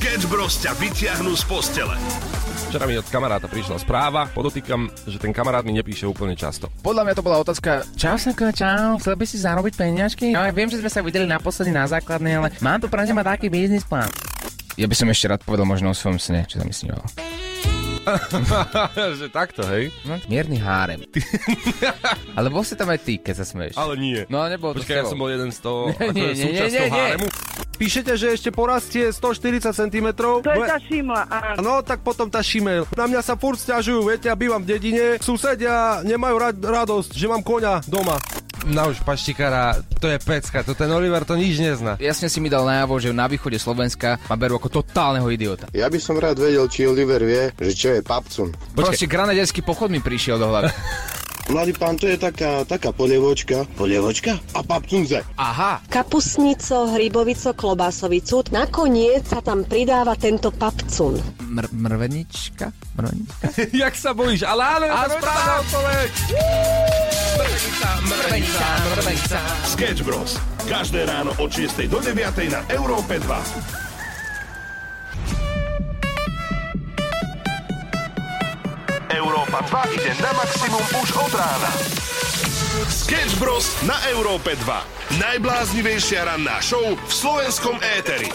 Sketch Bros ťa vyťahnú z postele. Včera mi od kamaráta prišla správa, podotýkam, že ten kamarát mi nepíše úplne často. Podľa mňa to bola otázka, čau Sako, čau, chcel by si zarobiť peniažky? No, ja viem, že sme sa videli naposledy na základnej, ale mám tu pre teba taký biznis plán. Ja by som ešte rád povedal možno o svojom sne, čo tam mysníval. že takto, hej? No, mierny hárem. ale bol si tam aj ty, keď sa smeješ. Ale nie. No, nebol to Počkaj, ja som bol jeden z toho, Nie, nie, nie, nie, nie, nie. háremu. Píšete, že ešte porastie 140 cm? To je tá šimla, áno. No, tak potom tá šimel. Na mňa sa furt stiažujú, viete, ja bývam v dedine. Susedia nemajú ra- radosť, že mám koňa doma. Na už paštikára, to je pecka, to ten Oliver to nič nezná. Jasne si mi dal najavo, že na východe Slovenska ma berú ako totálneho idiota. Ja by som rád vedel, či Oliver vie, že čo je papcun. Proste granaderský pochod mi prišiel do hlavy. Mladý pán, to je taká, taká polievočka. Polievočka? A papcunze. Aha, Kapusnico, hrybovico, klobásovicu. Nakoniec sa tam pridáva tento papcun. mr- mrvenička? Mrvenička? Jak sa bojíš? Ale áno, je to Áno, správna odpoveď. Mrvenica, mrvenica. Sketch Bros. Každé ráno od 6 do 9 na Európe 2. Európa 2 ide na maximum už od rána. Sketch Bros. na Európe 2. Najbláznivejšia ranná show v slovenskom éteri.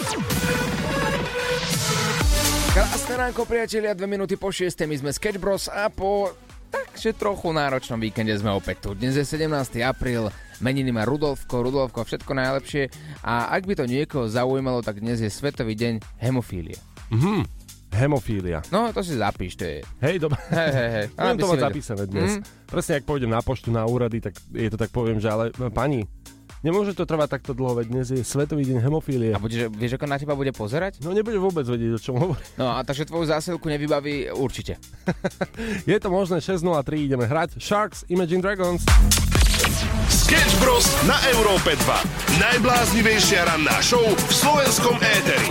Krásne ránko, priatelia, dve minúty po 6. My sme Sketch Bros a po takže trochu náročnom víkende sme opäť tu. Dnes je 17. apríl, meniny má Rudolfko, Rudolfko, všetko najlepšie a ak by to niekoho zaujímalo, tak dnes je Svetový deň hemofílie. Hemofília. No, to si zapíš, to je... Hej, dobre. Hej, hej, hej. Aby to mať zapísané dnes. Mhm. Presne, ak pôjdem na poštu, na úrady, tak je to tak poviem, že ale no, pani, nemôže to trvať takto dlho, veď dnes je Svetový deň hemofílie. A budeš, vieš, ako na teba bude pozerať? No nebude vôbec vedieť, o čom hovorí. No a takže tvoju zásilku nevybaví určite. Je to možné, 6.03 ideme hrať Sharks Imagine Dragons. Sketch Bros. na Európe 2. Najbláznivejšia ranná show v slovenskom éteri.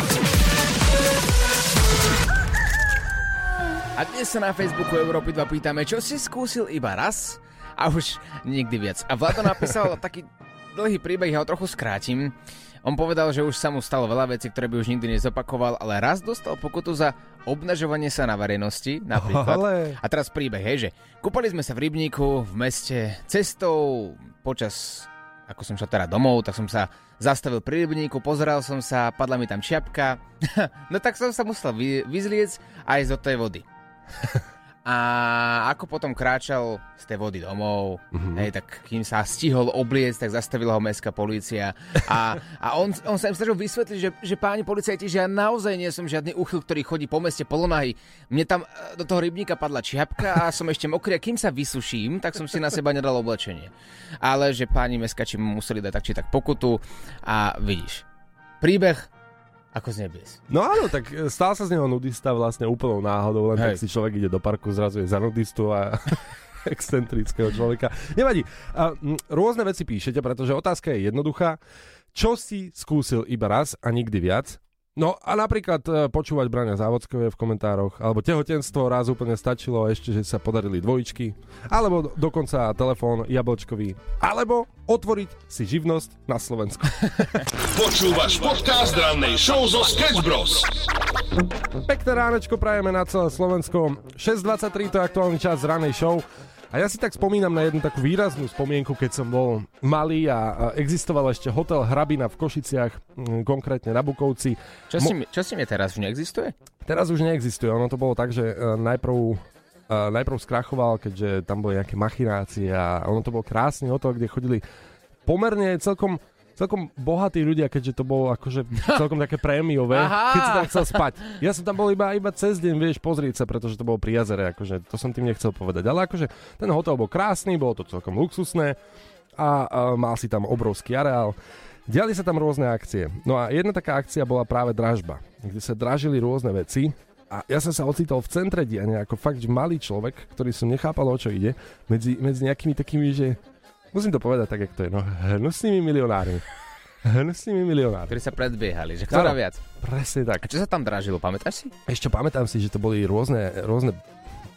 A dnes sa na Facebooku Európy 2 pýtame, čo si skúsil iba raz a už nikdy viac. A Vlado napísal taký dlhý príbeh, ja ho trochu skrátim. On povedal, že už sa mu stalo veľa vecí, ktoré by už nikdy nezopakoval, ale raz dostal pokutu za obnažovanie sa na verejnosti, napríklad. Ale- A teraz príbeh, hej, že kúpali sme sa v rybníku v meste cestou počas ako som šiel teda domov, tak som sa zastavil pri rybníku, pozeral som sa, padla mi tam čiapka. no tak som sa musel vy, vyzliec aj zo tej vody. A ako potom kráčal z tej vody domov, mm-hmm. hej, tak kým sa stihol obliec, tak zastavila ho mestská polícia. A, a on, on sa im snažil vysvetliť, že, že páni policajti, že ja naozaj nie som žiadny uchyl, ktorý chodí po meste polonahy. Mne tam e, do toho rybníka padla čiapka a som ešte mokrý a kým sa vysuším, tak som si na seba nedal oblečenie. Ale že páni meskači mu museli dať tak či tak pokutu a vidíš, príbeh ako z nebies. No áno, tak e, stal sa z neho nudista vlastne úplnou náhodou, len tak Hej. si človek ide do parku, zrazu je za nudistu a excentrického človeka. Nevadí. A, m, rôzne veci píšete, pretože otázka je jednoduchá. Čo si skúsil iba raz a nikdy viac? No a napríklad e, počúvať Brania Závodskové v komentároch, alebo tehotenstvo raz úplne stačilo, ešte, že sa podarili dvojičky, alebo do- dokonca telefón jablčkový, alebo otvoriť si živnosť na Slovensku. Počúvaš podcast rannej show zo Sketch Bros. Pekné ránečko prajeme na celé Slovensko. 6.23 to je aktuálny čas ranej show. A ja si tak spomínam na jednu takú výraznú spomienku, keď som bol malý a existoval ešte hotel Hrabina v Košiciach, mm, konkrétne na Bukovci. Čo, mi- čo si mi teraz už neexistuje? Teraz už neexistuje, ono to bolo tak, že e, najprv, e, najprv skrachoval, keďže tam boli nejaké machinácie a ono to bol krásny hotel, kde chodili pomerne celkom celkom bohatí ľudia, keďže to bolo akože celkom také prémiové, keď si tam chcel spať. Ja som tam bol iba, iba cez deň, vieš, pozrieť sa, pretože to bolo pri jazere, akože to som tým nechcel povedať. Ale akože ten hotel bol krásny, bolo to celkom luxusné a, a mal si tam obrovský areál. Diali sa tam rôzne akcie. No a jedna taká akcia bola práve dražba, kde sa dražili rôzne veci a ja som sa ocitol v centre diania ako fakt že malý človek, ktorý som nechápal, o čo ide, medzi, medzi nejakými takými, že musím to povedať tak, jak to je, no hnusnými milionármi. Hnusnými milionármi. Ktorí sa predbiehali, že ktorá viac? Presne tak. A čo sa tam dražilo, pamätáš si? Ešte pamätám si, že to boli rôzne, rôzne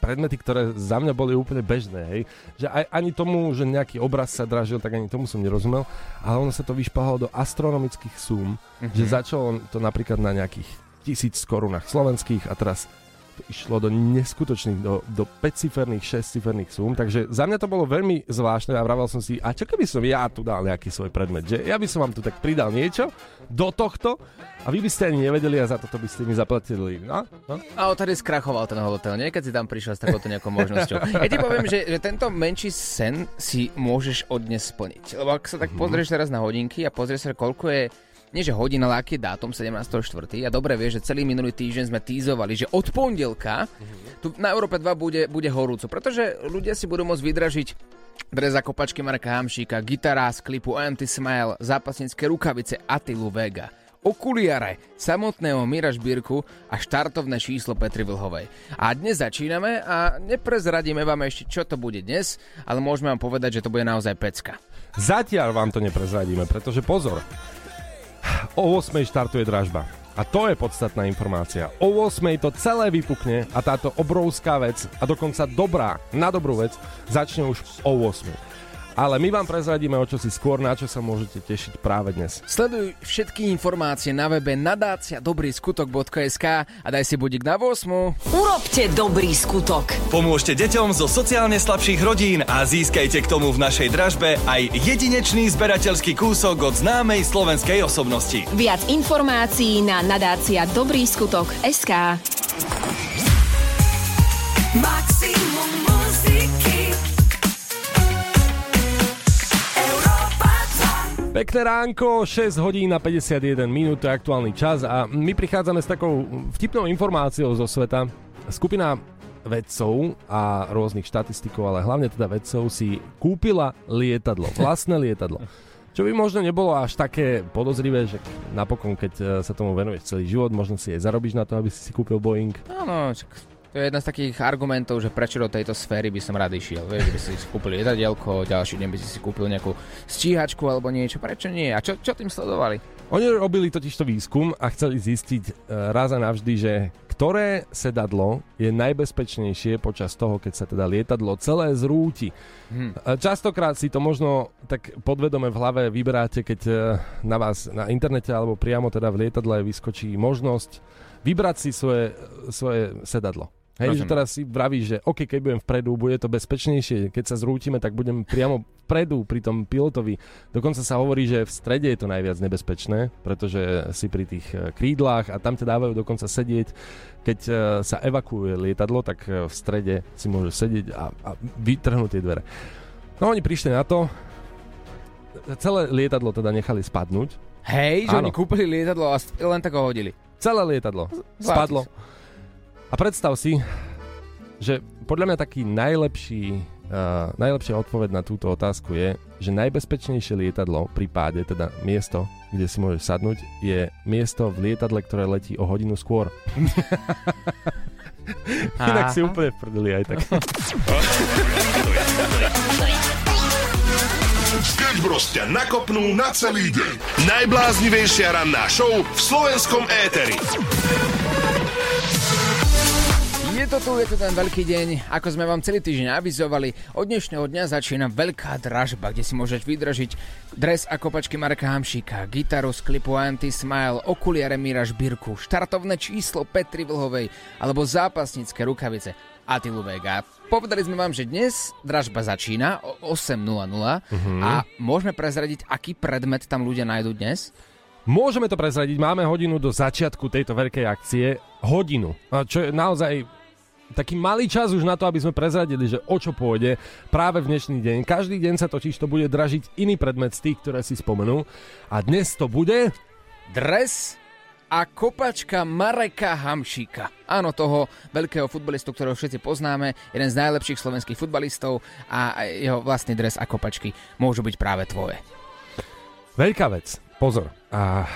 predmety, ktoré za mňa boli úplne bežné, hej. Že aj, ani tomu, že nejaký obraz sa dražil, tak ani tomu som nerozumel, ale ono sa to vyšpahalo do astronomických súm, mm-hmm. že začalo to napríklad na nejakých tisíc korunách slovenských a teraz išlo do neskutočných, do, do 5-ciferných, 6-ciferných súm, takže za mňa to bolo veľmi zvláštne a vravel som si, a čo keby som ja tu dal nejaký svoj predmet, že ja by som vám tu tak pridal niečo do tohto a vy by ste ani nevedeli a za toto by ste mi zaplatili. No? No? A odtedy skrachoval ten hotel, nie? Keď si tam prišiel s takouto nejakou možnosťou. Ja ti poviem, že, že tento menší sen si môžeš od dnes splniť. Lebo ak sa tak Mhm. pozrieš teraz na hodinky a pozrieš sa, koľko je nie že hodina, ale aký je dátum 17.4. A dobre vieš, že celý minulý týždeň sme týzovali, že od pondelka tu na Európe 2 bude, bude horúco, pretože ľudia si budú môcť vydražiť dres a kopačky Marka Hamšíka, gitara z klipu Empty Smile, zápasnícke rukavice Atilu Vega, okuliare samotného Mira Šbírku a štartovné číslo Petry Vlhovej. A dnes začíname a neprezradíme vám ešte, čo to bude dnes, ale môžeme vám povedať, že to bude naozaj pecka. Zatiaľ vám to neprezradíme, pretože pozor, o 8 štartuje dražba. A to je podstatná informácia. O 8 to celé vypukne a táto obrovská vec, a dokonca dobrá, na dobrú vec, začne už o 8. Ale my vám prezradíme o čo si skôr, na čo sa môžete tešiť práve dnes. Sleduj všetky informácie na webe nadácia dobrýskutok.sk a daj si budík na 8. Urobte dobrý skutok. Pomôžte deťom zo sociálne slabších rodín a získajte k tomu v našej dražbe aj jedinečný zberateľský kúsok od známej slovenskej osobnosti. Viac informácií na nadácia dobrý skutok SK. Pekné ránko, 6 hodín na 51 minút, je aktuálny čas a my prichádzame s takou vtipnou informáciou zo sveta. Skupina vedcov a rôznych štatistikov, ale hlavne teda vedcov si kúpila lietadlo, vlastné lietadlo. Čo by možno nebolo až také podozrivé, že napokon, keď e, sa tomu venuješ celý život, možno si aj zarobíš na to, aby si si kúpil Boeing. Áno, to je jeden z takých argumentov, že prečo do tejto sféry by som rád išiel. Vieš, že by si kúpil lietadielko, ďalší deň by si si kúpil nejakú stíhačku alebo niečo. Prečo nie? A čo, čo tým sledovali? Oni robili totižto výskum a chceli zistiť e, raz a navždy, že ktoré sedadlo je najbezpečnejšie počas toho, keď sa teda lietadlo celé zrúti. Hm. E, Častokrát si to možno tak podvedome v hlave vyberáte, keď e, na vás na internete alebo priamo teda v lietadle vyskočí možnosť vybrať si svoje, svoje sedadlo. Hej, že Rozumiem. teraz si vravíš, že OK, keď budem vpredu, bude to bezpečnejšie, keď sa zrútime, tak budem priamo vpredu pri tom pilotovi. Dokonca sa hovorí, že v strede je to najviac nebezpečné, pretože si pri tých e, krídlach a tam ťa dávajú dokonca sedieť. Keď e, sa evakuuje lietadlo, tak e, v strede si môže sedieť a, a vytrhnúť tie dvere. No oni prišli na to, celé lietadlo teda nechali spadnúť. Hej, že Áno. oni kúpili lietadlo a len tak ho hodili. Celé lietadlo spadlo. A predstav si, že podľa mňa taký najlepší, uh, najlepšia odpoveď na túto otázku je, že najbezpečnejšie lietadlo pri páde, teda miesto, kde si môžeš sadnúť, je miesto v lietadle, ktoré letí o hodinu skôr. Inak si úplne v prdeli aj tak. Sketch Bros ťa nakopnú na celý deň. Najbláznivejšia ranná show v slovenskom éteri. To tu, je to ten veľký deň, ako sme vám celý týždeň avizovali. Od dnešného dňa začína veľká dražba, kde si môžeš vydražiť dres a kopačky Marka Hamšíka, gitaru z klipu Anti Smile, okuliare Mira Žbírku, štartovné číslo Petry Vlhovej alebo zápasnícke rukavice Atilu Vega. Povedali sme vám, že dnes dražba začína o 8.00 a môžeme prezradiť, aký predmet tam ľudia nájdú dnes? Môžeme to prezradiť, máme hodinu do začiatku tejto veľkej akcie. Hodinu. Čo je naozaj taký malý čas už na to, aby sme prezradili, že o čo pôjde práve v dnešný deň. Každý deň sa totiž to bude dražiť iný predmet z tých, ktoré si spomenú. A dnes to bude... Dres a kopačka Mareka Hamšíka. Áno, toho veľkého futbalistu, ktorého všetci poznáme, jeden z najlepších slovenských futbalistov a jeho vlastný dres a kopačky môžu byť práve tvoje. Veľká vec. Pozor. A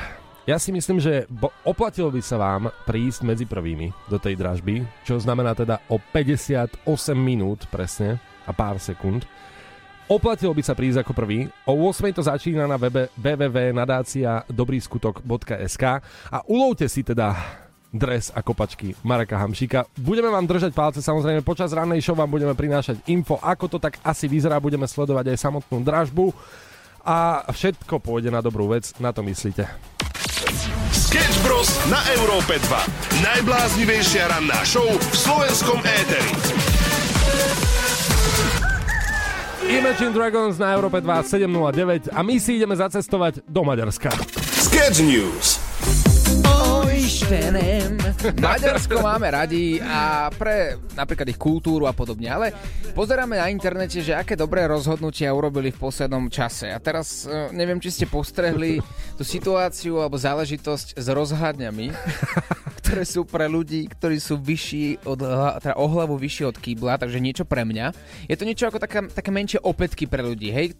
ja si myslím, že bo oplatilo by sa vám prísť medzi prvými do tej dražby, čo znamená teda o 58 minút presne a pár sekúnd. Oplatilo by sa prísť ako prvý. O 8 to začína na webe www.nadácia.dobrýskutok.sk a ulovte si teda dres a kopačky Mareka Hamšika. Budeme vám držať palce, samozrejme počas rannej show vám budeme prinášať info, ako to tak asi vyzerá, budeme sledovať aj samotnú dražbu a všetko pôjde na dobrú vec, na to myslíte. Sketch Bros. na Európe 2. Najbláznivejšia ranná show v slovenskom éteri. Imagine Dragons na Európe 2 709 a my si ideme zacestovať do Maďarska. Sketch News. Ojštenem. Maďarsko máme radi a pre napríklad ich kultúru a podobne, ale pozeráme na internete, že aké dobré rozhodnutia urobili v poslednom čase. A teraz eh, neviem, či ste postrehli tú situáciu alebo záležitosť s rozhľadňami, ktoré sú pre ľudí, ktorí sú vyšší od, teda o hlavu vyššie od kýbla, takže niečo pre mňa. Je to niečo ako taká, také menšie opätky pre ľudí, hej?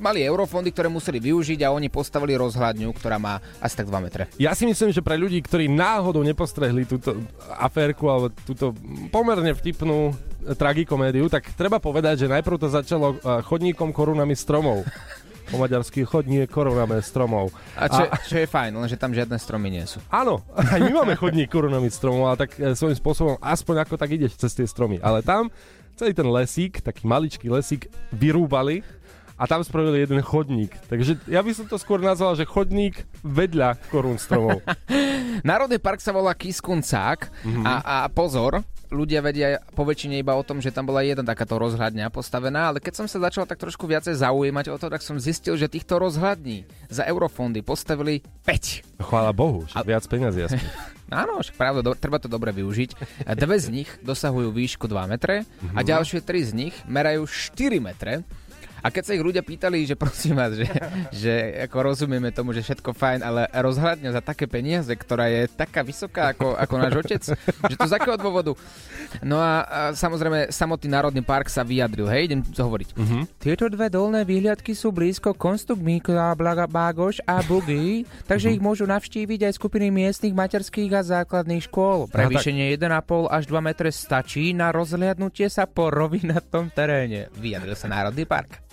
Mali eurofondy, ktoré museli využiť a oni postavili rozhľadňu, ktorá má asi tak 2 metre. Ja si myslím, že pre ľudí, ktorí náhodou nepostrehli túto aférku alebo túto pomerne vtipnú e, tragikomédiu, tak treba povedať, že najprv to začalo e, chodníkom korunami stromov. Po maďarsky chodník korunami stromov. A čo, a... čo je fajn, lenže tam žiadne stromy nie sú. Áno, aj my máme chodník korunami stromov, ale tak e, svojím spôsobom aspoň ako tak ideš cez tie stromy. Ale tam celý ten lesík, taký maličký lesík, vyrúbali a tam spravili jeden chodník. Takže ja by som to skôr nazval, že chodník vedľa korún stromov. Národný park sa volá Kiskuncák mm-hmm. a, a pozor, ľudia vedia po väčšine iba o tom, že tam bola jedna takáto rozhľadňa postavená, ale keď som sa začal tak trošku viacej zaujímať o to, tak som zistil, že týchto rozhľadní za eurofondy postavili 5. Chvála Bohu, že viac peniazí aspoň. Áno, však pravda, do, treba to dobre využiť. A Dve z nich dosahujú výšku 2 metre a ďalšie tri z nich merajú 4 metre. A keď sa ich ľudia pýtali, že prosím vás, že, že ako rozumieme tomu, že všetko fajn, ale rozhľadňa za také peniaze, ktorá je taká vysoká ako, ako náš otec, že to z akého dôvodu? No a, a samozrejme, samotný Národný park sa vyjadril, hej, idem to hovoriť. Mhm. Tieto dve dolné výhľadky sú blízko Konstugmíka, Bágoš a Bugy, takže ich môžu navštíviť aj skupiny miestnych materských a základných škôl. Prevýšenie 1,5 až 2 metre stačí na rozhliadnutie sa po rovinatom teréne, vyjadril sa Národný park.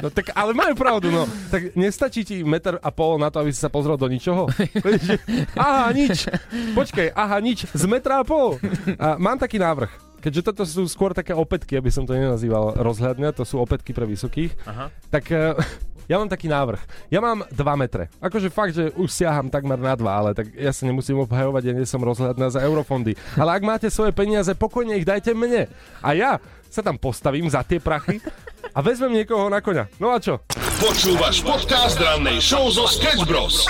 No tak, ale majú pravdu, no. Tak nestačí ti meter a pol na to, aby si sa pozrel do ničoho? Aha, nič. Počkaj, aha, nič. Z metra a pol. A mám taký návrh. Keďže toto sú skôr také opätky, aby som to nenazýval rozhľadňa, to sú opätky pre vysokých, Aha. tak eh, ja mám taký návrh. Ja mám 2 metre. Akože fakt, že už siaham takmer na 2, ale tak ja sa nemusím obhajovať, ja nie som rozhľadná za eurofondy. Ale ak máte svoje peniaze, pokojne ich dajte mne. A ja sa tam postavím za tie prachy a vezmem niekoho na koňa. No a čo? Počúvaš podcast rannej show zo Sketch Bros.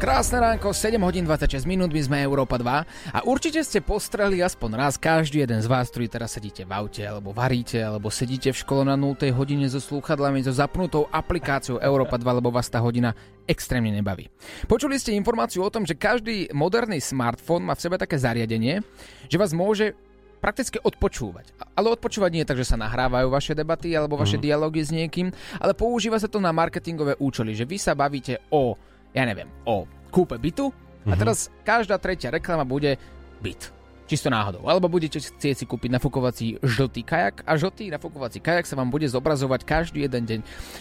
Krásne ránko, 7 hodín 26 minút, my sme Európa 2 a určite ste postreli aspoň raz každý jeden z vás, ktorý teraz sedíte v aute, alebo varíte, alebo sedíte v škole na 0 hodine so slúchadlami, so zapnutou aplikáciou Európa 2, lebo vás tá hodina extrémne nebaví. Počuli ste informáciu o tom, že každý moderný smartfón má v sebe také zariadenie, že vás môže prakticky odpočúvať. Ale odpočúvať nie je tak, že sa nahrávajú vaše debaty alebo vaše mm. dialógy s niekým, ale používa sa to na marketingové účely, že vy sa bavíte o, ja neviem, o kúpe bytu a teraz každá tretia reklama bude byt. Čisto náhodou. Alebo budete chcieť si kúpiť nafukovací žltý kajak a žltý nafukovací kajak sa vám bude zobrazovať každý jeden deň.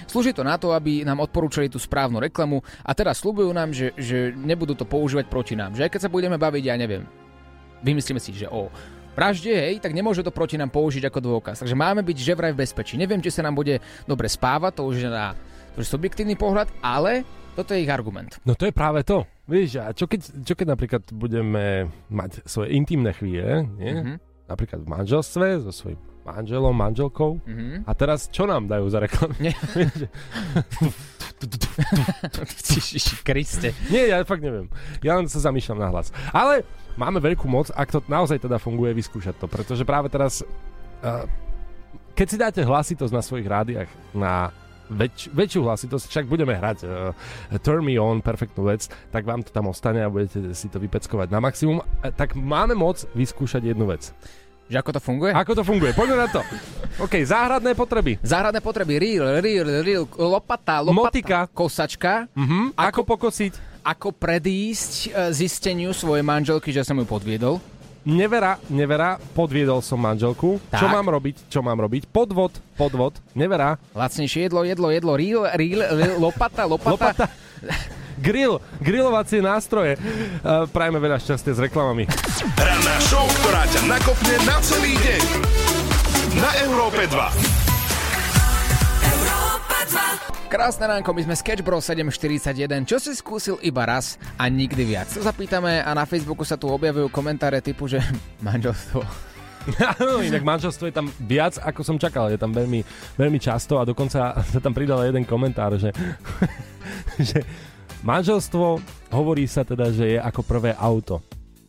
Slúži to na to, aby nám odporúčali tú správnu reklamu a teraz slúbujú nám, že, že nebudú to používať proti nám. Že aj keď sa budeme baviť, ja neviem, vymyslíme si, že o vražde, hej, tak nemôže to proti nám použiť ako dôkaz. Takže máme byť že vraj v bezpečí. Neviem, či sa nám bude dobre spávať, to už je na to je subjektívny pohľad, ale toto je ich argument. No to je práve to. Vieš, a čo keď, čo keď napríklad budeme mať svoje intimné chvíle, nie? Mhm. Napríklad v manželstve so svojím manželom, manželkou. Mhm. A teraz čo nám dajú za reklamy? Kriste. Nie, ja fakt neviem. Ja len sa zamýšľam na hlas. Ale máme veľkú moc, ak to naozaj teda funguje, vyskúšať to. Pretože práve teraz, uh, keď si dáte hlasitosť na svojich rádiách na väč- väčšiu hlasitosť, však budeme hrať uh, Turn Me On, perfektnú vec, tak vám to tam ostane a budete si to vypeckovať na maximum. Uh, tak máme moc vyskúšať jednu vec. Že ako to funguje? Ako to funguje? Poďme na to. OK, záhradné potreby. Záhradné potreby, reel, reel, reel, lopata, lopata, Motika. kosačka. Mhm. Ako pokosiť? Ako predísť e, zisteniu svojej manželky, že som ju podviedol. Nevera, nevera, podviedol som manželku. Tak. Čo mám robiť? Čo mám robiť? Podvod, podvod, nevera. Lacnejšie jedlo, jedlo, jedlo, reel, reel lopata, lopata. Lopata. Grill, grillovacie nástroje. Uh, prajme veľa šťastia s reklamami. Ranná show, ktorá ťa nakopne na celý deň. Na Európe 2. Európa 2. Krásne ránko, my sme Sketch Bros 741. Čo si skúsil iba raz a nikdy viac? To zapýtame a na Facebooku sa tu objavujú komentáre typu, že manželstvo. Áno, inak manželstvo je tam viac, ako som čakal. Je tam veľmi, veľmi často a dokonca sa tam pridal jeden komentár, že, že manželstvo hovorí sa teda, že je ako prvé auto.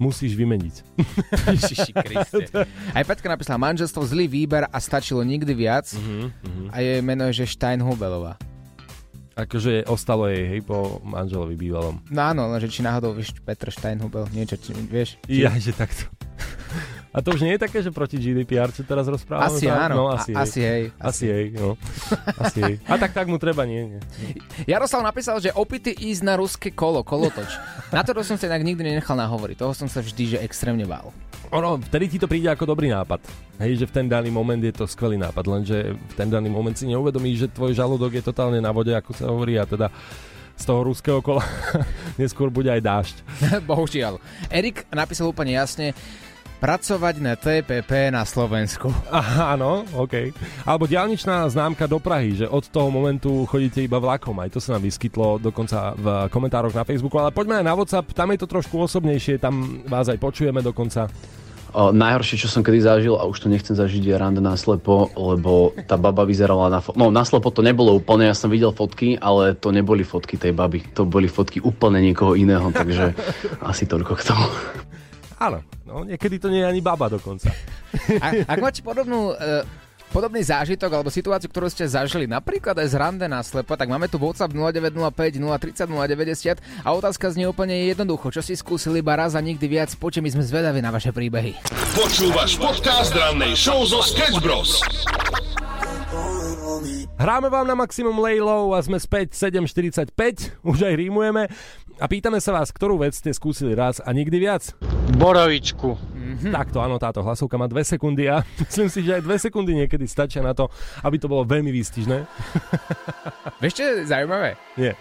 Musíš vymeniť. Ježiši Kriste. Aj Petka napísala manželstvo, zlý výber a stačilo nikdy viac. Mhm, A jej meno je, že Steinhubelová. Akože ostalo jej, hej, po manželovi bývalom. No áno, lenže či náhodou, vieš, Petr Steinhubel, niečo, či, vieš? Či... Ja, že takto. A to už nie je také, že proti GDPR, čo teraz rozprávame? Asi tak? áno, no, a- asi, asi hej, Asi hej, no. Asi hej. A tak tak mu treba, nie, nie. Jaroslav napísal, že opity ísť na ruské kolo, kolotoč. Na to som sa inak nikdy nenechal nahovoriť, toho som sa vždy, že extrémne bál. Ono, vtedy ti to príde ako dobrý nápad. Hej, že v ten daný moment je to skvelý nápad, lenže v ten daný moment si neuvedomíš, že tvoj žalúdok je totálne na vode, ako sa hovorí, a teda z toho ruského kola neskôr bude aj dážď. Bohužiaľ. Erik napísal úplne jasne, pracovať na TPP na Slovensku. Aha, áno, OK. Alebo diálničná známka do Prahy, že od toho momentu chodíte iba vlakom. Aj to sa nám vyskytlo dokonca v komentároch na Facebooku. Ale poďme aj na WhatsApp, tam je to trošku osobnejšie, tam vás aj počujeme dokonca. O, najhoršie, čo som kedy zažil, a už to nechcem zažiť, je rande na slepo, lebo tá baba vyzerala na fo- No, na slepo to nebolo úplne, ja som videl fotky, ale to neboli fotky tej baby. To boli fotky úplne niekoho iného, takže asi toľko k tomu. Áno, no, niekedy to nie je ani baba dokonca. A, ak máte podobnú, e, podobný zážitok alebo situáciu, ktorú ste zažili, napríklad aj z rande na slepo, tak máme tu WhatsApp 0905 030 090 a otázka znie úplne jednoducho. Čo si skúsili iba raz a nikdy viac? Poďte, my sme zvedaví na vaše príbehy. Počúvaš podcast rannej show zo Sketch Bros. Hráme vám na maximum Lejlov a sme späť 7.45, už aj rímujeme a pýtame sa vás, ktorú vec ste skúsili raz a nikdy viac. Borovičku. Mm-hmm. Takto, áno, táto hlasovka má dve sekundy a myslím si, že aj dve sekundy niekedy stačia na to, aby to bolo veľmi výstižné. Vieš, čo je zaujímavé? Nie.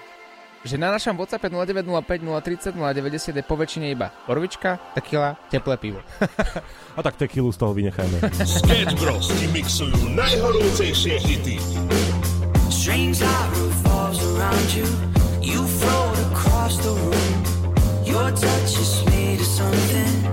Že na našom WhatsAppe 0905 030 090 je po väčšine iba borovička, tequila, teplé pivo. A tak tequilu z toho vynechajme. Sketch Bros ti mixujú najhorúcejšie hity. Strange light revolves around you. You float across the room. Your touch is made of something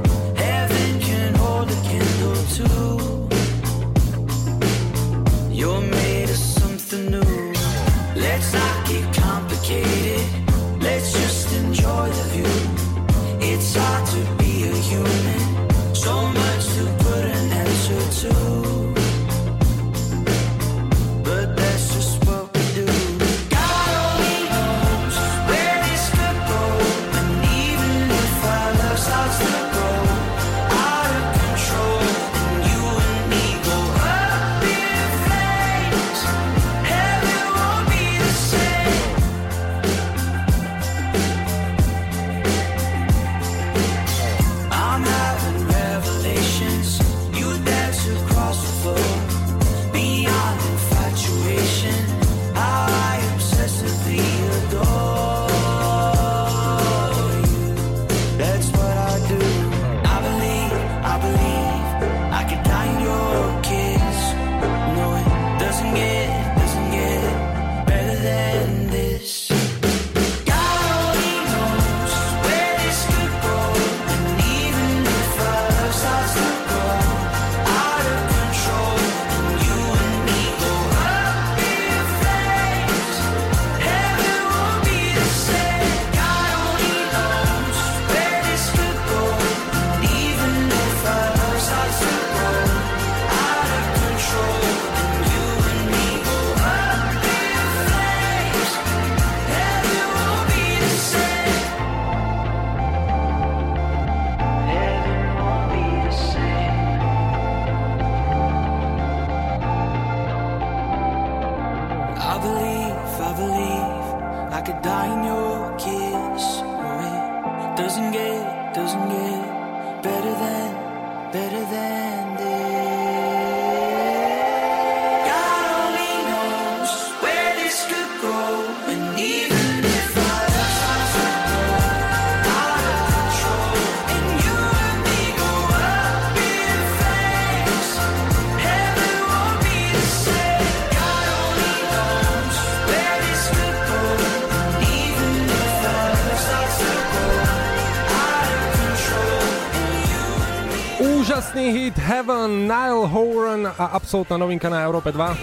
Heaven, Nile Horan a absolútna novinka na Európe 2.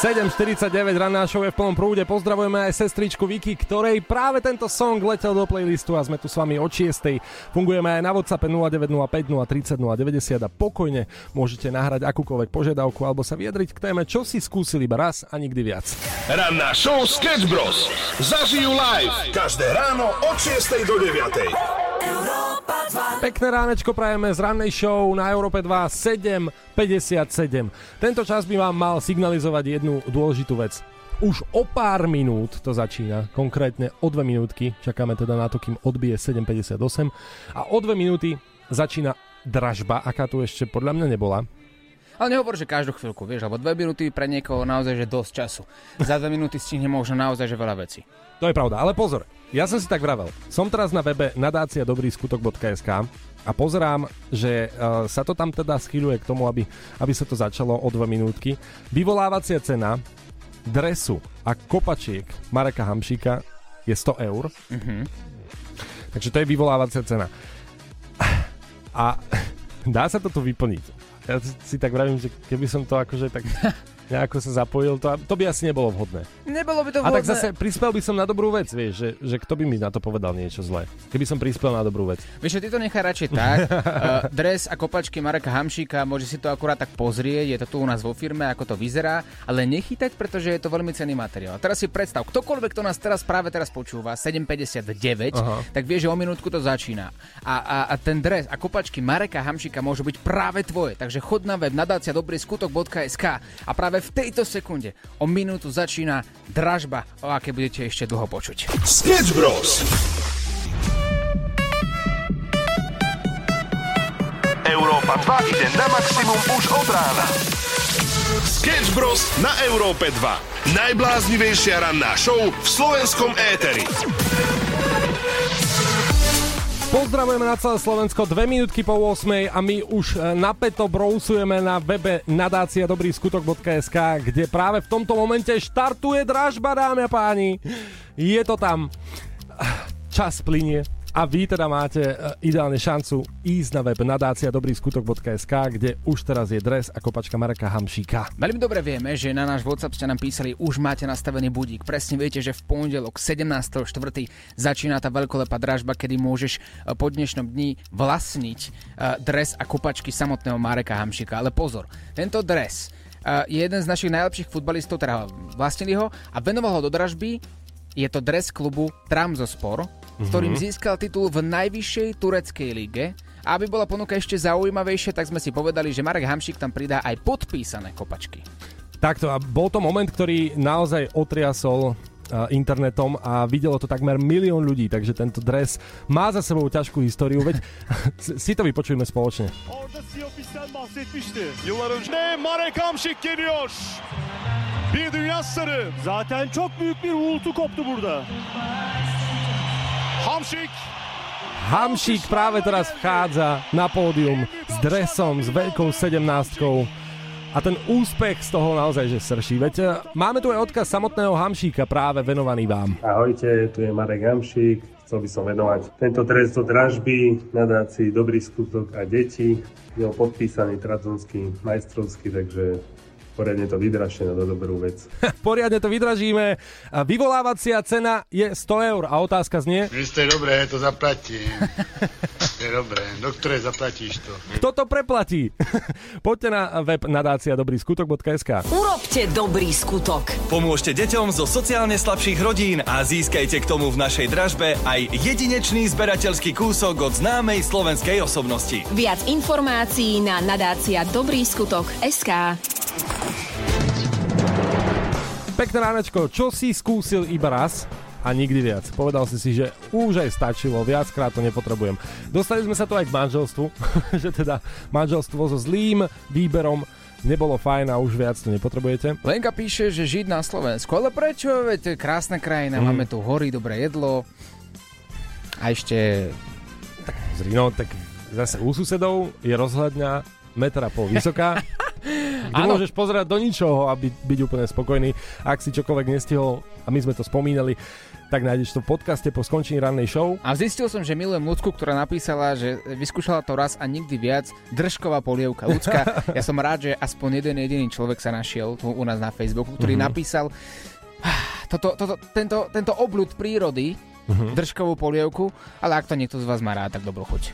7.49 ranná show je v plnom prúde. Pozdravujeme aj sestričku Viki, ktorej práve tento song letel do playlistu a sme tu s vami od 6. Fungujeme aj na WhatsApp 0905 030 090 a pokojne môžete nahrať akúkoľvek požiadavku alebo sa vyjadriť k téme, čo si skúsili iba raz a nikdy viac. Ranná show Sketch Bros. Zažijú live každé ráno od 6 do 9. Pekné ránečko prajeme z rannej show na Európe 2 7.57. Tento čas by vám mal signalizovať jednu dôležitú vec. Už o pár minút to začína, konkrétne o dve minútky, čakáme teda na to, kým odbije 7.58 a o dve minúty začína dražba, aká tu ešte podľa mňa nebola. Ale nehovor, že každú chvíľku, vieš, lebo dve minúty pre niekoho naozaj že dosť času. Za dve minúty stihne možno naozaj že veľa vecí. To je pravda, ale pozor, ja som si tak vravel. Som teraz na webe nadácia dobrýskutok.sk a pozerám, že uh, sa to tam teda schýľuje k tomu, aby, aby sa to začalo o 2 minútky. Vyvolávacia cena dresu a kopačiek Mareka Hamšíka je 100 eur. Mhm. Takže to je vyvolávacia cena. A dá sa to tu vyplniť. Ja si tak vravím, že keby som to akože tak nejako sa zapojil, to, to by asi nebolo vhodné. Nebolo by to A vhodné. tak zase prispel by som na dobrú vec, vieš, že, že kto by mi na to povedal niečo zlé. Keby som prispel na dobrú vec. Vieš, čo, ty to nechaj radšej tak. uh, dres a kopačky Mareka Hamšíka, môže si to akurát tak pozrieť, je to tu u nás vo firme, ako to vyzerá, ale nechytať, pretože je to veľmi cenný materiál. A teraz si predstav, ktokoľvek to nás teraz práve teraz počúva, 7.59, Aha. tak vie, že o minútku to začína. A, a, a ten dres a kopačky Mareka Hamšíka môžu byť práve tvoje, takže chod na web nadácia dobrý skutok.sk a práve v tejto sekunde o minútu začína dražba, o aké budete ešte dlho počuť. Sketch Bros. Európa 2 ide na maximum už od rána. Sketch Bros. na Európe 2. Najbláznivejšia ranná show v slovenskom éteri. Pozdravujeme na celé Slovensko, dve minútky po 8 a my už e, napeto brousujeme na webe nadácia dobrý skutok.sk, kde práve v tomto momente štartuje dražba, dámy a páni. Je to tam. Čas plinie a vy teda máte e, ideálne šancu ísť na web nadácia dobrý skutok.sk, kde už teraz je dres a kopačka Mareka Hamšíka. Veľmi dobre vieme, že na náš WhatsApp ste nám písali, už máte nastavený budík. Presne viete, že v pondelok 17.4. začína tá veľkolepá dražba, kedy môžeš e, po dnešnom dni vlastniť e, dres a kopačky samotného Mareka Hamšika. Ale pozor, tento dres je jeden z našich najlepších futbalistov, teda vlastnili ho a venoval ho do dražby. Je to dres klubu Tramzospor, s ktorým Mhm. získal titul v najvyššej tureckej lige. A aby bola ponuka ešte zaujímavejšia, tak sme si povedali, že Marek Hamšík tam pridá aj podpísané kopačky. Takto a bol to moment, ktorý naozaj otriasol internetom a videlo to takmer milión ľudí, takže tento dres má za sebou ťažkú históriu, veď si to vypočujeme spoločne. Orada Siyopis'ten bahsetmişti. Yıllar önce. Ve Marek Hamşik geliyor. Bir dünya starı. Zaten çok büyük bir uğultu koptu burada. Hamşik Hamšík práve teraz vchádza na pódium s dresom, s veľkou sedemnáctkou a ten úspech z toho naozaj, že srší. Veď e, máme tu aj odkaz samotného Hamšíka práve venovaný vám. Ahojte, tu je Marek Hamšík. Chcel by som venovať tento trest do dražby nadácii Dobrý skutok a deti. Je podpísaný Tradzonský majstrovský, takže poriadne to vydražte na dobrú vec. Poriadne to vydražíme. A Vyvolávacia cena je 100 eur a otázka znie, Jste dobré, to zaplatím. Dobré. Doktore, zaplatíš to. kto to preplatí? Poďte na web nadácia dobrý skutok.sk. Urobte dobrý skutok. Pomôžte deťom zo sociálne slabších rodín a získajte k tomu v našej dražbe aj jedinečný zberateľský kúsok od známej slovenskej osobnosti. Viac informácií na nadácia Dobrý skutok SK. Pekné ránečko, čo si skúsil iba raz a nikdy viac. Povedal si si, že už aj stačilo, viackrát to nepotrebujem. Dostali sme sa tu aj k manželstvu, že teda manželstvo so zlým výberom nebolo fajn a už viac to nepotrebujete. Lenka píše, že žiť na Slovensku. Ale prečo? Veď krásna krajina, Mhm. máme tu hory, dobré jedlo. A ešte... Zri, no tak zase u susedov je rozhľadňa metra pol vysoká Ty Áno. môžeš pozerať do ničoho a byť, byť úplne spokojný. Ak si čokoľvek nestihol, a my sme to spomínali, tak nájdeš to v podcaste po skončení rannej show. A zistil som, že milujem ľudku, ktorá napísala, že vyskúšala to raz a nikdy viac. Držková polievka. Ľudská, ja som rád, že aspoň jeden jediný človek sa našiel tu u nás na Facebooku, ktorý Mhm. napísal "Ah, toto, toto, tento, tento obľud prírody, Mhm. držkovú polievku, ale ak to niekto z vás má rád, tak dobro chuť.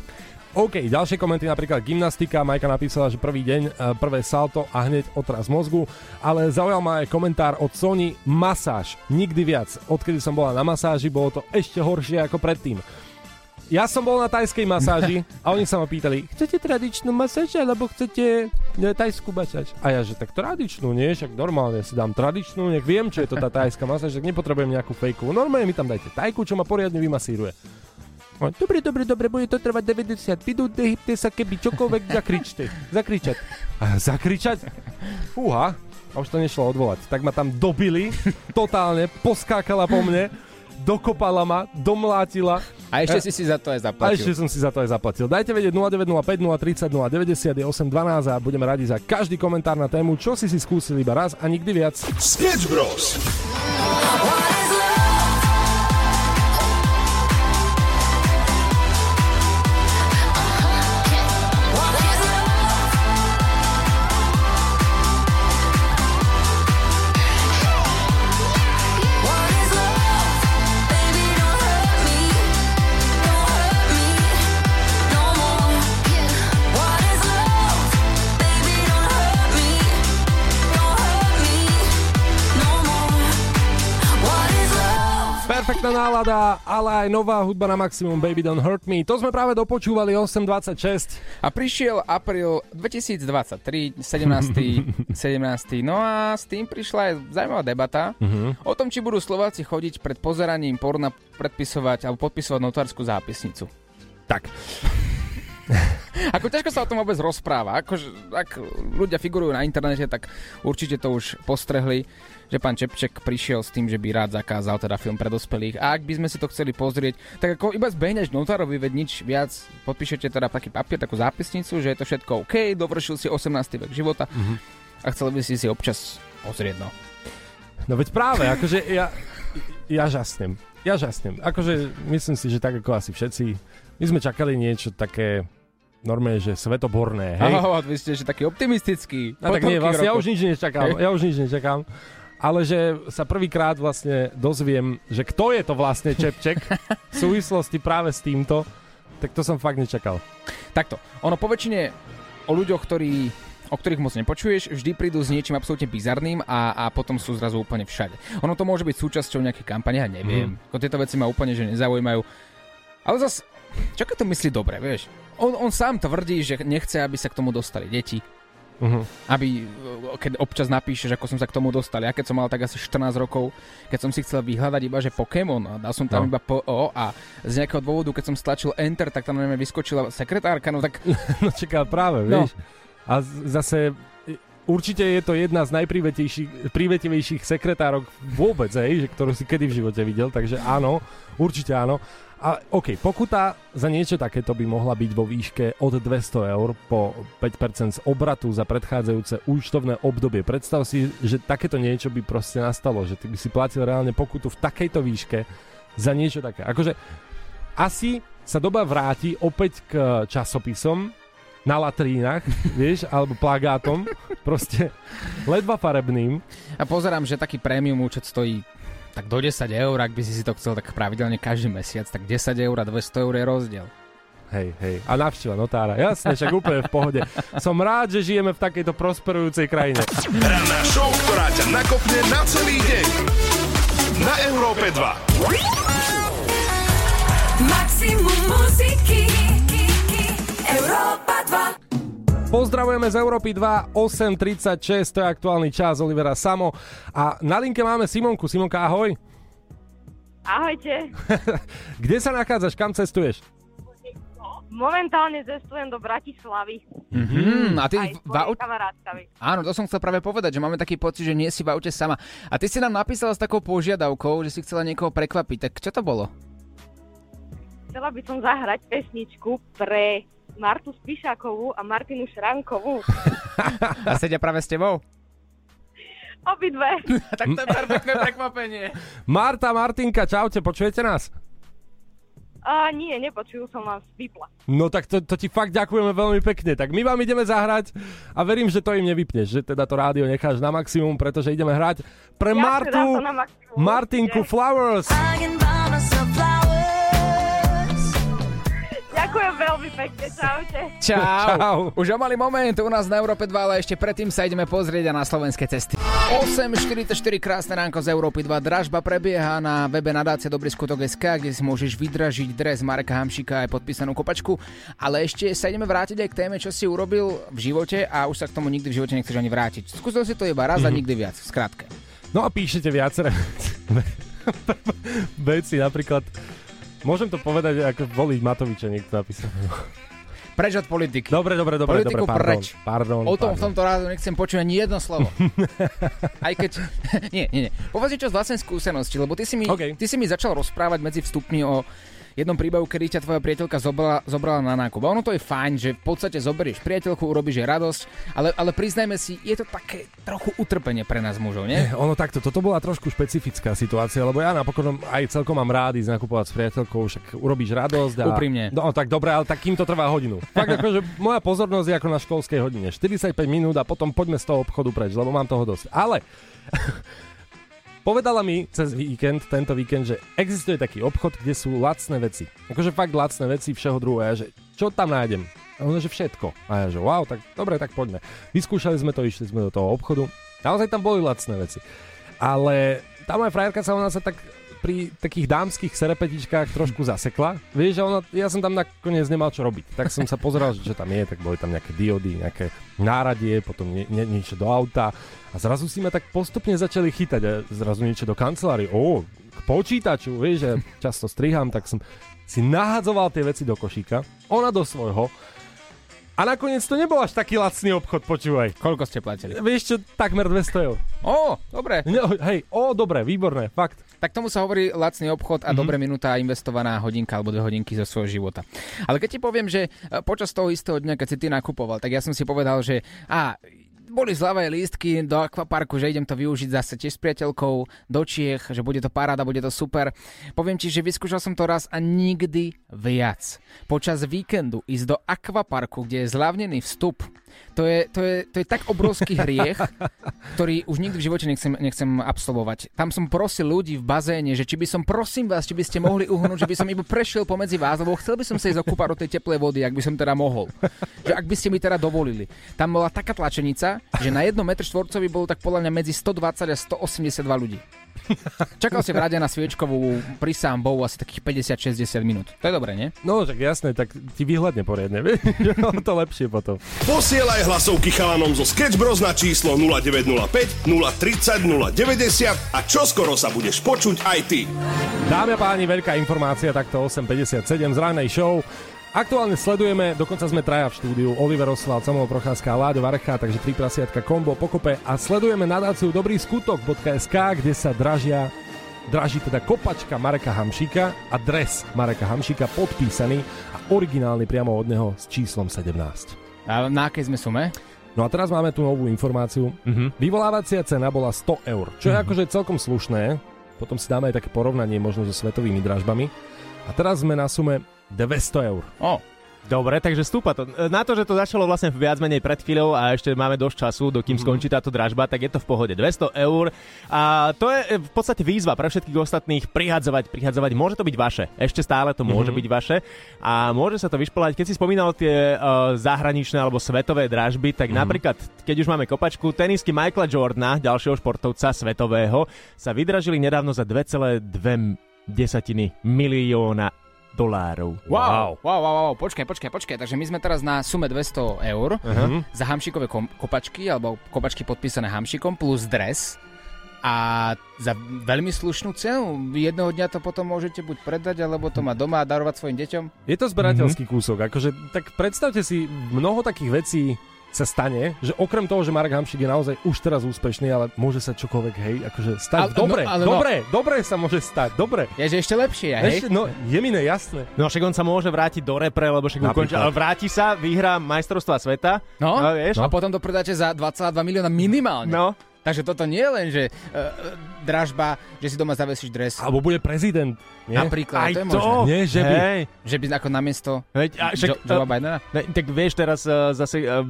OK, ďalšie komenty, napríklad gymnastika. Majka napísala, že prvý deň, e, prvé salto a hneď otraz mozgu. Ale zaujal ma aj komentár od Sony masáž. Nikdy viac. Odkedy som bola na masáži, bolo to ešte horšie ako predtým. Ja som bol na tajskej masáži a oni sa ma pýtali, chcete tradičnú masáž alebo chcete ne, tajskú masáž? A ja, že tak tradičnú, nie? Však normálne si dám tradičnú, nech viem, čo je to tá tajská masáž, tak nepotrebujem nejakú fejku. Normálne mi tam dajte tajku, čo ma poriadne vymasíruje. Dobre, dobre, dobre, bude to trvať 90 minút, nehybte sa, keby čokoľvek zakričte. Zakričať. A zakričať? Fúha, a už to nešlo odvolať. Tak ma tam dobili, totálne, poskákala po mne, dokopala ma, domlátila. A ešte si si za to aj A zaplatil. ešte som si za to aj zaplatil. Dajte vedieť 0905 030 090 je 812 a budeme radi za každý komentár na tému, čo si si skúsili iba raz a nikdy viac. Sketch Bros. Ale aj nová hudba na maximum Baby Don't Hurt Me. To sme práve dopočúvali 8.26. A prišiel apríl 2023, 17. 17. No a s tým prišla aj zaujímavá debata Mhm. o tom, či budú Slováci chodiť pred pozeraním porna predpisovať alebo podpisovať notárskú zápisnicu. Tak. Ako ťažko sa o tom vôbec rozpráva. Ako, ak ľudia figurujú na internete, tak určite to už postrehli, že pán Čepček prišiel s tým, že by rád zakázal teda film pre dospelých. A ak by sme si to chceli pozrieť, tak ako iba zbehneš notárovi, veď nič viac, podpíšete teda taký papier, takú zápisnicu, že je to všetko OK, dovršil si 18. vek života Mhm. a chcel by si si občas pozrieť, no. No veď práve, akože ja, ja žasnem. Ja žasnem. Akože myslím si, že tak ako asi všetci, my sme čakali niečo také normálne, že svetoborné, hej? Aha, vy ste že taký optimistický. A tak nie, vlastne ja už nič nečakám, ja už nič nečakám. Ale že sa prvýkrát vlastne dozviem, že kto je to vlastne Čepček v súvislosti práve s týmto, tak to som fakt nečakal. Takto, ono po väčšine o ľuďoch, ktorí o ktorých moc nepočuješ, vždy prídu s niečím absolútne bizarným a, a potom sú zrazu úplne všade. Ono to môže byť súčasťou nejakej kampane, ja neviem. Mm. Ako tieto veci ma úplne že nezaujímajú. Ale zas, čo keď to myslí dobre, vieš? On, on sám tvrdí, že nechce, aby sa k tomu dostali deti. Uh-huh. Aby, e, keď občas napíšeš, ako som sa k tomu dostal. Ja keď som mal tak asi 14 rokov, keď som si chcel vyhľadať iba, že Pokémon a dal som tam No. iba PO a z nejakého dôvodu, keď som stlačil Enter, tak tam mňa vyskočila sekretárka, no tak No čaká práve, No. vieš. A zase určite je to jedna z najprivetivejších sekretárok vôbec, hej, že, ktorú si kedy v živote videl, takže áno, určite áno. A OK, pokuta za niečo takéto by mohla byť vo výške od 200 eur po 5% z obratu za predchádzajúce účtovné obdobie. Predstav si, že takéto niečo by proste nastalo, že ty by si platil reálne pokutu v takejto výške za niečo také. Akože asi sa doba vráti opäť k časopisom na latrínach, vieš, alebo plagátom, proste ledva farebným. A pozerám, že taký prémium účet stojí tak do 10 eur, ak by si si to chcel tak pravidelne každý mesiac, tak 10 eur a 200 eur je rozdiel. Hej, hej. A navštívila notára. Jasne, však úplne v pohode. Som rád, že žijeme v takejto prosperujúcej krajine. Ranná show, ktorá ťa nakopne na celý deň. Na Európe 2. Pozdravujeme z Európy 2, 8.36, to je aktuálny čas Olivera Samo. A na linke máme Simonku. Simonka, ahoj. Ahojte. Kde sa nachádzaš, kam cestuješ? Momentálne cestujem do Bratislavy. Mm, a ty Aj v aute... Áno, to som chcel práve povedať, že máme taký pocit, že nie si v aute sama. A ty si nám napísala s takou požiadavkou, že si chcela niekoho prekvapiť. Tak čo to bolo? Chcela by som zahrať pesničku pre Martu Spišákovú a Martinu Šrankovú. A sedia práve s tebou? Obidve. tak to je perfektné prekvapenie. Marta, Martinka, čaute, počujete nás? A nie, nepočujú som vás, vypla. No tak to, to ti fakt ďakujeme veľmi pekne. Tak my vám ideme zahrať a verím, že to im nevypneš, že teda to rádio necháš na maximum, pretože ideme hrať pre Ja Martu, Martinku. Flowers. Ďakujem veľmi pekne, čaute. Čau. Čau. Už o malý moment u nás na Európe 2, ale ešte predtým sa ideme pozrieť na slovenské cesty. 8.44 krásne ránko z Európy 2. Dražba prebieha na webe nadácia Dobrý skutok SK, kde si môžeš vydražiť dres Mareka Hamšika aj podpísanú kopačku. Ale ešte sa ideme vrátiť aj k téme, čo si urobil v živote a už sa k tomu nikdy v živote nechceš ani vrátiť. Skúsil si to iba raz a Mhm. nikdy viac. Skrátke. No a píšete viaceré veci, napríklad Môžem to povedať, ako voliť Matoviča, niekto napísal. Preč od politiky. Dobre, dobre, dobre, Politiku dobre, pardon, preč. pardon, O tom v pardon. tomto rázu nechcem počuť ani jedno slovo. Aj keď... nie, nie, nie. Povedz mi čo z vlastnej skúsenosti, lebo ty si, mi, OK. ty si mi začal rozprávať medzi vstupmi o jednom príbehu, kedy ťa tvoja priateľka zobrala, zobrala na nákup. A ono to je fajn, že v podstate zoberieš priateľku, urobíš jej radosť, ale, ale priznajme si, je to také trochu utrpenie pre nás mužov, nie? Nie, ono takto, toto bola trošku špecifická situácia, lebo ja napokon aj celkom mám rád ísť nakupovať s priateľkou, však urobíš radosť. A... Úprimne. No tak dobre, ale tak kým to trvá hodinu. Fakt akože moja pozornosť je ako na školskej hodine. 45 minút a potom poďme z toho obchodu preč, lebo mám toho dosť. Ale povedala mi cez víkend, tento víkend, že existuje taký obchod, kde sú lacné veci. Akože fakt lacné veci všeho druhu. A že čo tam nájdem? A ona, že všetko. A ja, že wow, tak dobre, tak poďme. Vyskúšali sme to, išli sme do toho obchodu. Naozaj tam boli lacné veci. Ale tá moja frajerka sa ona sa tak pri takých dámskych serepetičkách trošku zasekla. Vieš, že ona, ja som tam nakoniec nemal čo robiť. Tak som sa pozeral, že tam je, tak boli tam nejaké diody, nejaké náradie, potom nie, nie, niečo do auta. A zrazu si ma tak postupne začali chytať a zrazu niečo do kancelárie. Ó, k počítaču, vieš, že často striham, tak som si nahadzoval tie veci do košíka, ona do svojho. A nakoniec to nebol až taký lacný obchod, počúvaj. Koľko ste platili? Vieš čo, takmer 200 eur. Ó, dobre. No, hej, ó, dobre, výborné, fakt. Tak tomu sa hovorí lacný obchod a mm-hmm. dobre minúta investovaná hodinka alebo dve hodinky zo svojho života. Ale keď ti poviem, že e, počas toho istého dňa, keď si ty nakupoval, tak ja som si povedal, že a boli zľavé lístky do akvaparku, že idem to využiť zase tiež s priateľkou do Čiech, že bude to paráda, bude to super. Poviem ti, že vyskúšal som to raz a nikdy viac. Počas víkendu ísť do akvaparku, kde je zľavnený vstup, to je, to je, to je tak obrovský hriech, ktorý už nikdy v živote nechcem, nechcem absolvovať. Tam som prosil ľudí v bazéne, že či by som, prosím vás, či by ste mohli uhnúť, že by som iba prešiel pomedzi vás, lebo chcel by som sa ísť okúpať do tej teplej vody, ak by som teda mohol. Že ak by ste mi teda dovolili. Tam bola taká tlačenica, že na jednom metr štvorcový bolo tak podľa mňa medzi 120 a 182 ľudí. Čakal si v rade na sviečkovú pri sám bol asi takých 50-60 minút. To je dobré, nie? No, tak jasné, tak ti vyhľadne poriadne, to lepšie potom. Posielaj hlasovky chalanom zo Sketch Bros na číslo 0905 030 090 a čoskoro sa budeš počuť aj ty. Dámy a páni, veľká informácia, takto 8.57 z ranej show. Aktuálne sledujeme, dokonca sme traja v štúdiu, Oliver Osval, Samuel Procházka a Láďo Varcha, takže tri prasiatka kombo pokope a sledujeme nadáciu dobrý skutok.sk, kde sa dražia draží teda kopačka Mareka Hamšika a dres Mareka Hamšika podpísaný a originálny priamo od neho s číslom 17. A na akej sme sume? No a teraz máme tu novú informáciu. Mhm. Vyvolávacia cena bola 100 eur, čo je akože celkom slušné. Potom si dáme aj také porovnanie možno so svetovými dražbami. A teraz sme na sume 200 eur. O, Dobre, takže stúpa to. Na to, že to začalo vlastne viac menej pred chvíľou a ešte máme dosť času, dokým Mhm. skončí táto dražba, tak je to v pohode. 200 eur. A to je v podstate výzva pre všetkých ostatných prihadzovať, prihadzovať. Môže to byť vaše. Ešte stále to môže Mhm. byť vaše. A môže sa to vyšplať. Keď si spomínal tie uh, zahraničné alebo svetové dražby, tak Mhm. napríklad, keď už máme kopačku, tenisky Michaela Jordana, ďalšieho športovca svetového, sa vydražili nedávno za 2,2 desatiny milióna dolárov. Wow, wow, wow, wow, počkaj, počkaj, počkaj. Takže my sme teraz na sume 200 eur Aha. za hamšikové kom- kopačky, alebo kopačky podpísané hamšikom plus dres. A za veľmi slušnú cenu. Jedného dňa to potom môžete buď predať, alebo to má doma a darovať svojim deťom. Je to zberateľský mm-hmm. kúsok, akože tak predstavte si mnoho takých vecí sa stane, že okrem toho, že Marek Hamšik je naozaj už teraz úspešný, ale môže sa čokoľvek, hej, akože stať. Ale- dobre, no, ale no. dobre, dobre sa môže stať, dobre. Je, že ešte lepšie, hej? Ešte, no, je mi jasné. No však on sa môže vrátiť do repre, lebo však ukončí, ale vráti sa, vyhrá majstrovstva sveta. No, no vieš? a potom to predáte za 22 milióna minimálne. No. Takže toto nie je len, že uh, dražba, že si doma zavesíš dres. Alebo bude prezident. Nie? Napríklad, Aj to je to. možné. Nie, že by. Že by ako namiesto Veď, a však, Jo- Joea Bidena? Ne, tak vieš, teraz uh, zase uh,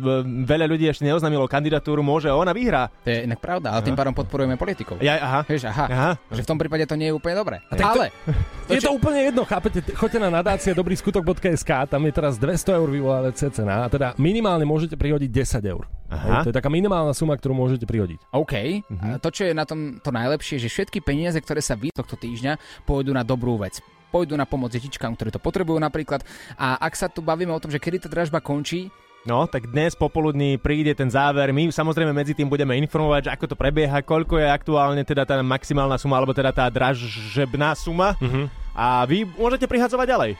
veľa ľudí ešte neoznamilo kandidatúru, môže ona vyhrá. To je inak pravda, ale tým pádom podporujeme politikov. Ja, aha. Vieš, aha. Aha. Že v tom prípade to nie je úplne dobré. to- Ale, Je to úplne jedno, chápete? Choďte na nadácia dobrýskutok.sk, tam je teraz 200 eur vyvolávacia cena a teda minimálne môžete prihodiť 10 eur. Aha. Hej, to je taká minimálna suma, ktorú môžete prihodiť. OK. Mhm. A to, čo je na tom to najlepšie, že všetky peniaze, ktoré sa vy tohto týždňa, pôjdu na dobrú vec. Pôjdu na pomoc detičkám, ktoré to potrebujú napríklad. A ak sa tu bavíme o tom, že kedy tá dražba končí, No, tak dnes popoludní príde ten záver. My samozrejme medzi tým budeme informovať, že ako to prebieha, koľko je aktuálne teda tá maximálna suma, alebo teda tá dražebná suma. Mhm. A vy môžete prihadzovať ďalej.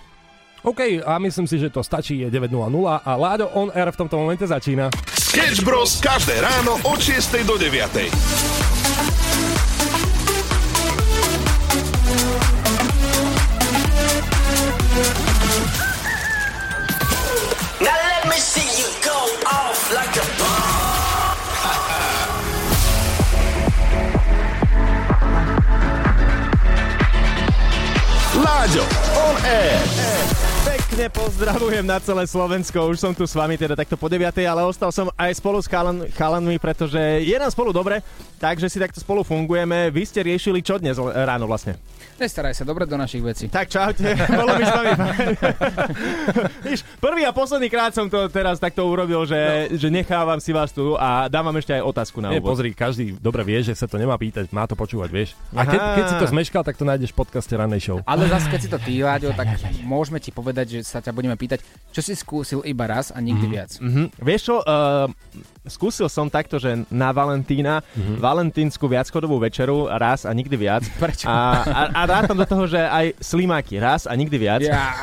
OK, a myslím si, že to stačí, je 9.00 a Láďo On Air v tomto momente začína. Sketch Bros. každé ráno od 6 do 9. Now let me see you go off like a bomb. Láďo On Air. Pekne pozdravujem na celé Slovensko, už som tu s vami teda takto po 9, ale ostal som aj spolu s chalan, chalanmi, pretože je nám spolu dobre, takže si takto spolu fungujeme. Vy ste riešili čo dnes ráno vlastne? Nestaraj sa dobre do našich vecí. Tak čaute, bolo mi s vami. Víš, prvý a posledný krát som to teraz takto urobil, že, no. že nechávam si vás tu a dávam ešte aj otázku na Nie, úvod. pozri, každý dobre vie, že sa to nemá pýtať, má to počúvať, vieš. A Aha. keď, keď si to zmeškal, tak to nájdeš v podcaste ranej show. Ale zase, keď si to ty, Láďo, tak môžeme ti povedať, že sa ťa budeme pýtať, čo si skúsil iba raz a nikdy viac. Mhm. Vieš čo, uh, skúsil som takto, že na Valentína, Mhm. valentínsku viacchodovú večeru raz a nikdy viac. Prečo? A, a, a rátam do toho, že aj slimáky raz a nikdy viac. Ja.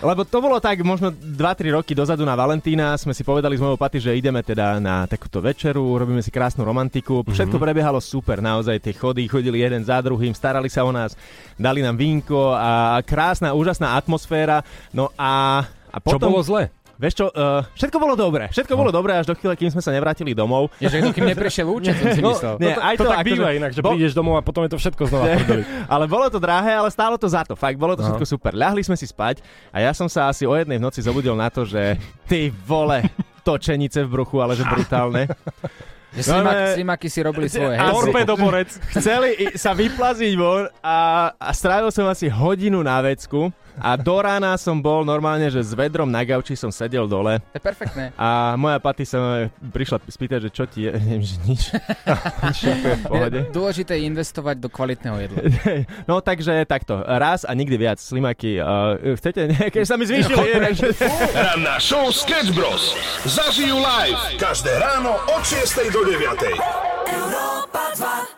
Lebo to bolo tak možno 2-3 roky dozadu na Valentína, sme si povedali s mojou paty, že ideme teda na takúto večeru, robíme si krásnu romantiku. Všetko prebiehalo super, naozaj tie chody chodili jeden za druhým, starali sa o nás, dali nám vínko a krásna, úžasná atmosféra. No a, a Čo potom... bolo zle? Vieš čo, uh, všetko bolo dobré. Všetko bolo dobré až do chvíle, kým sme sa nevrátili domov. Je, že kým neprišiel účet, som si myslel. nie, to, aj to, to, tak akože- býva inak, že bo- prídeš domov a potom je to všetko znova ale bolo to drahé, ale stálo to za to. Fakt, bolo to Aha. všetko super. Ľahli sme si spať a ja som sa asi o jednej v noci zobudil na to, že ty vole, točenice v bruchu, ale že brutálne. Že No, slimak, slimaky si robili svoje. Hej? Torpedoborec. Chceli sa vyplaziť von a, a strávil som asi hodinu na vecku a do rána som bol normálne, že s vedrom na gauči som sedel dole To je perfektné. a moja paty sa prišla spýtať, že čo ti je, neviem, že nič. V Dôležité je investovať do kvalitného jedla. No takže takto, raz a nikdy viac, slimaky. Uh, chcete nejaké, sa mi zvýšili. že- Ranná show Sketch Bros. Zažijú live každé ráno od 6 do 9. Európa 2.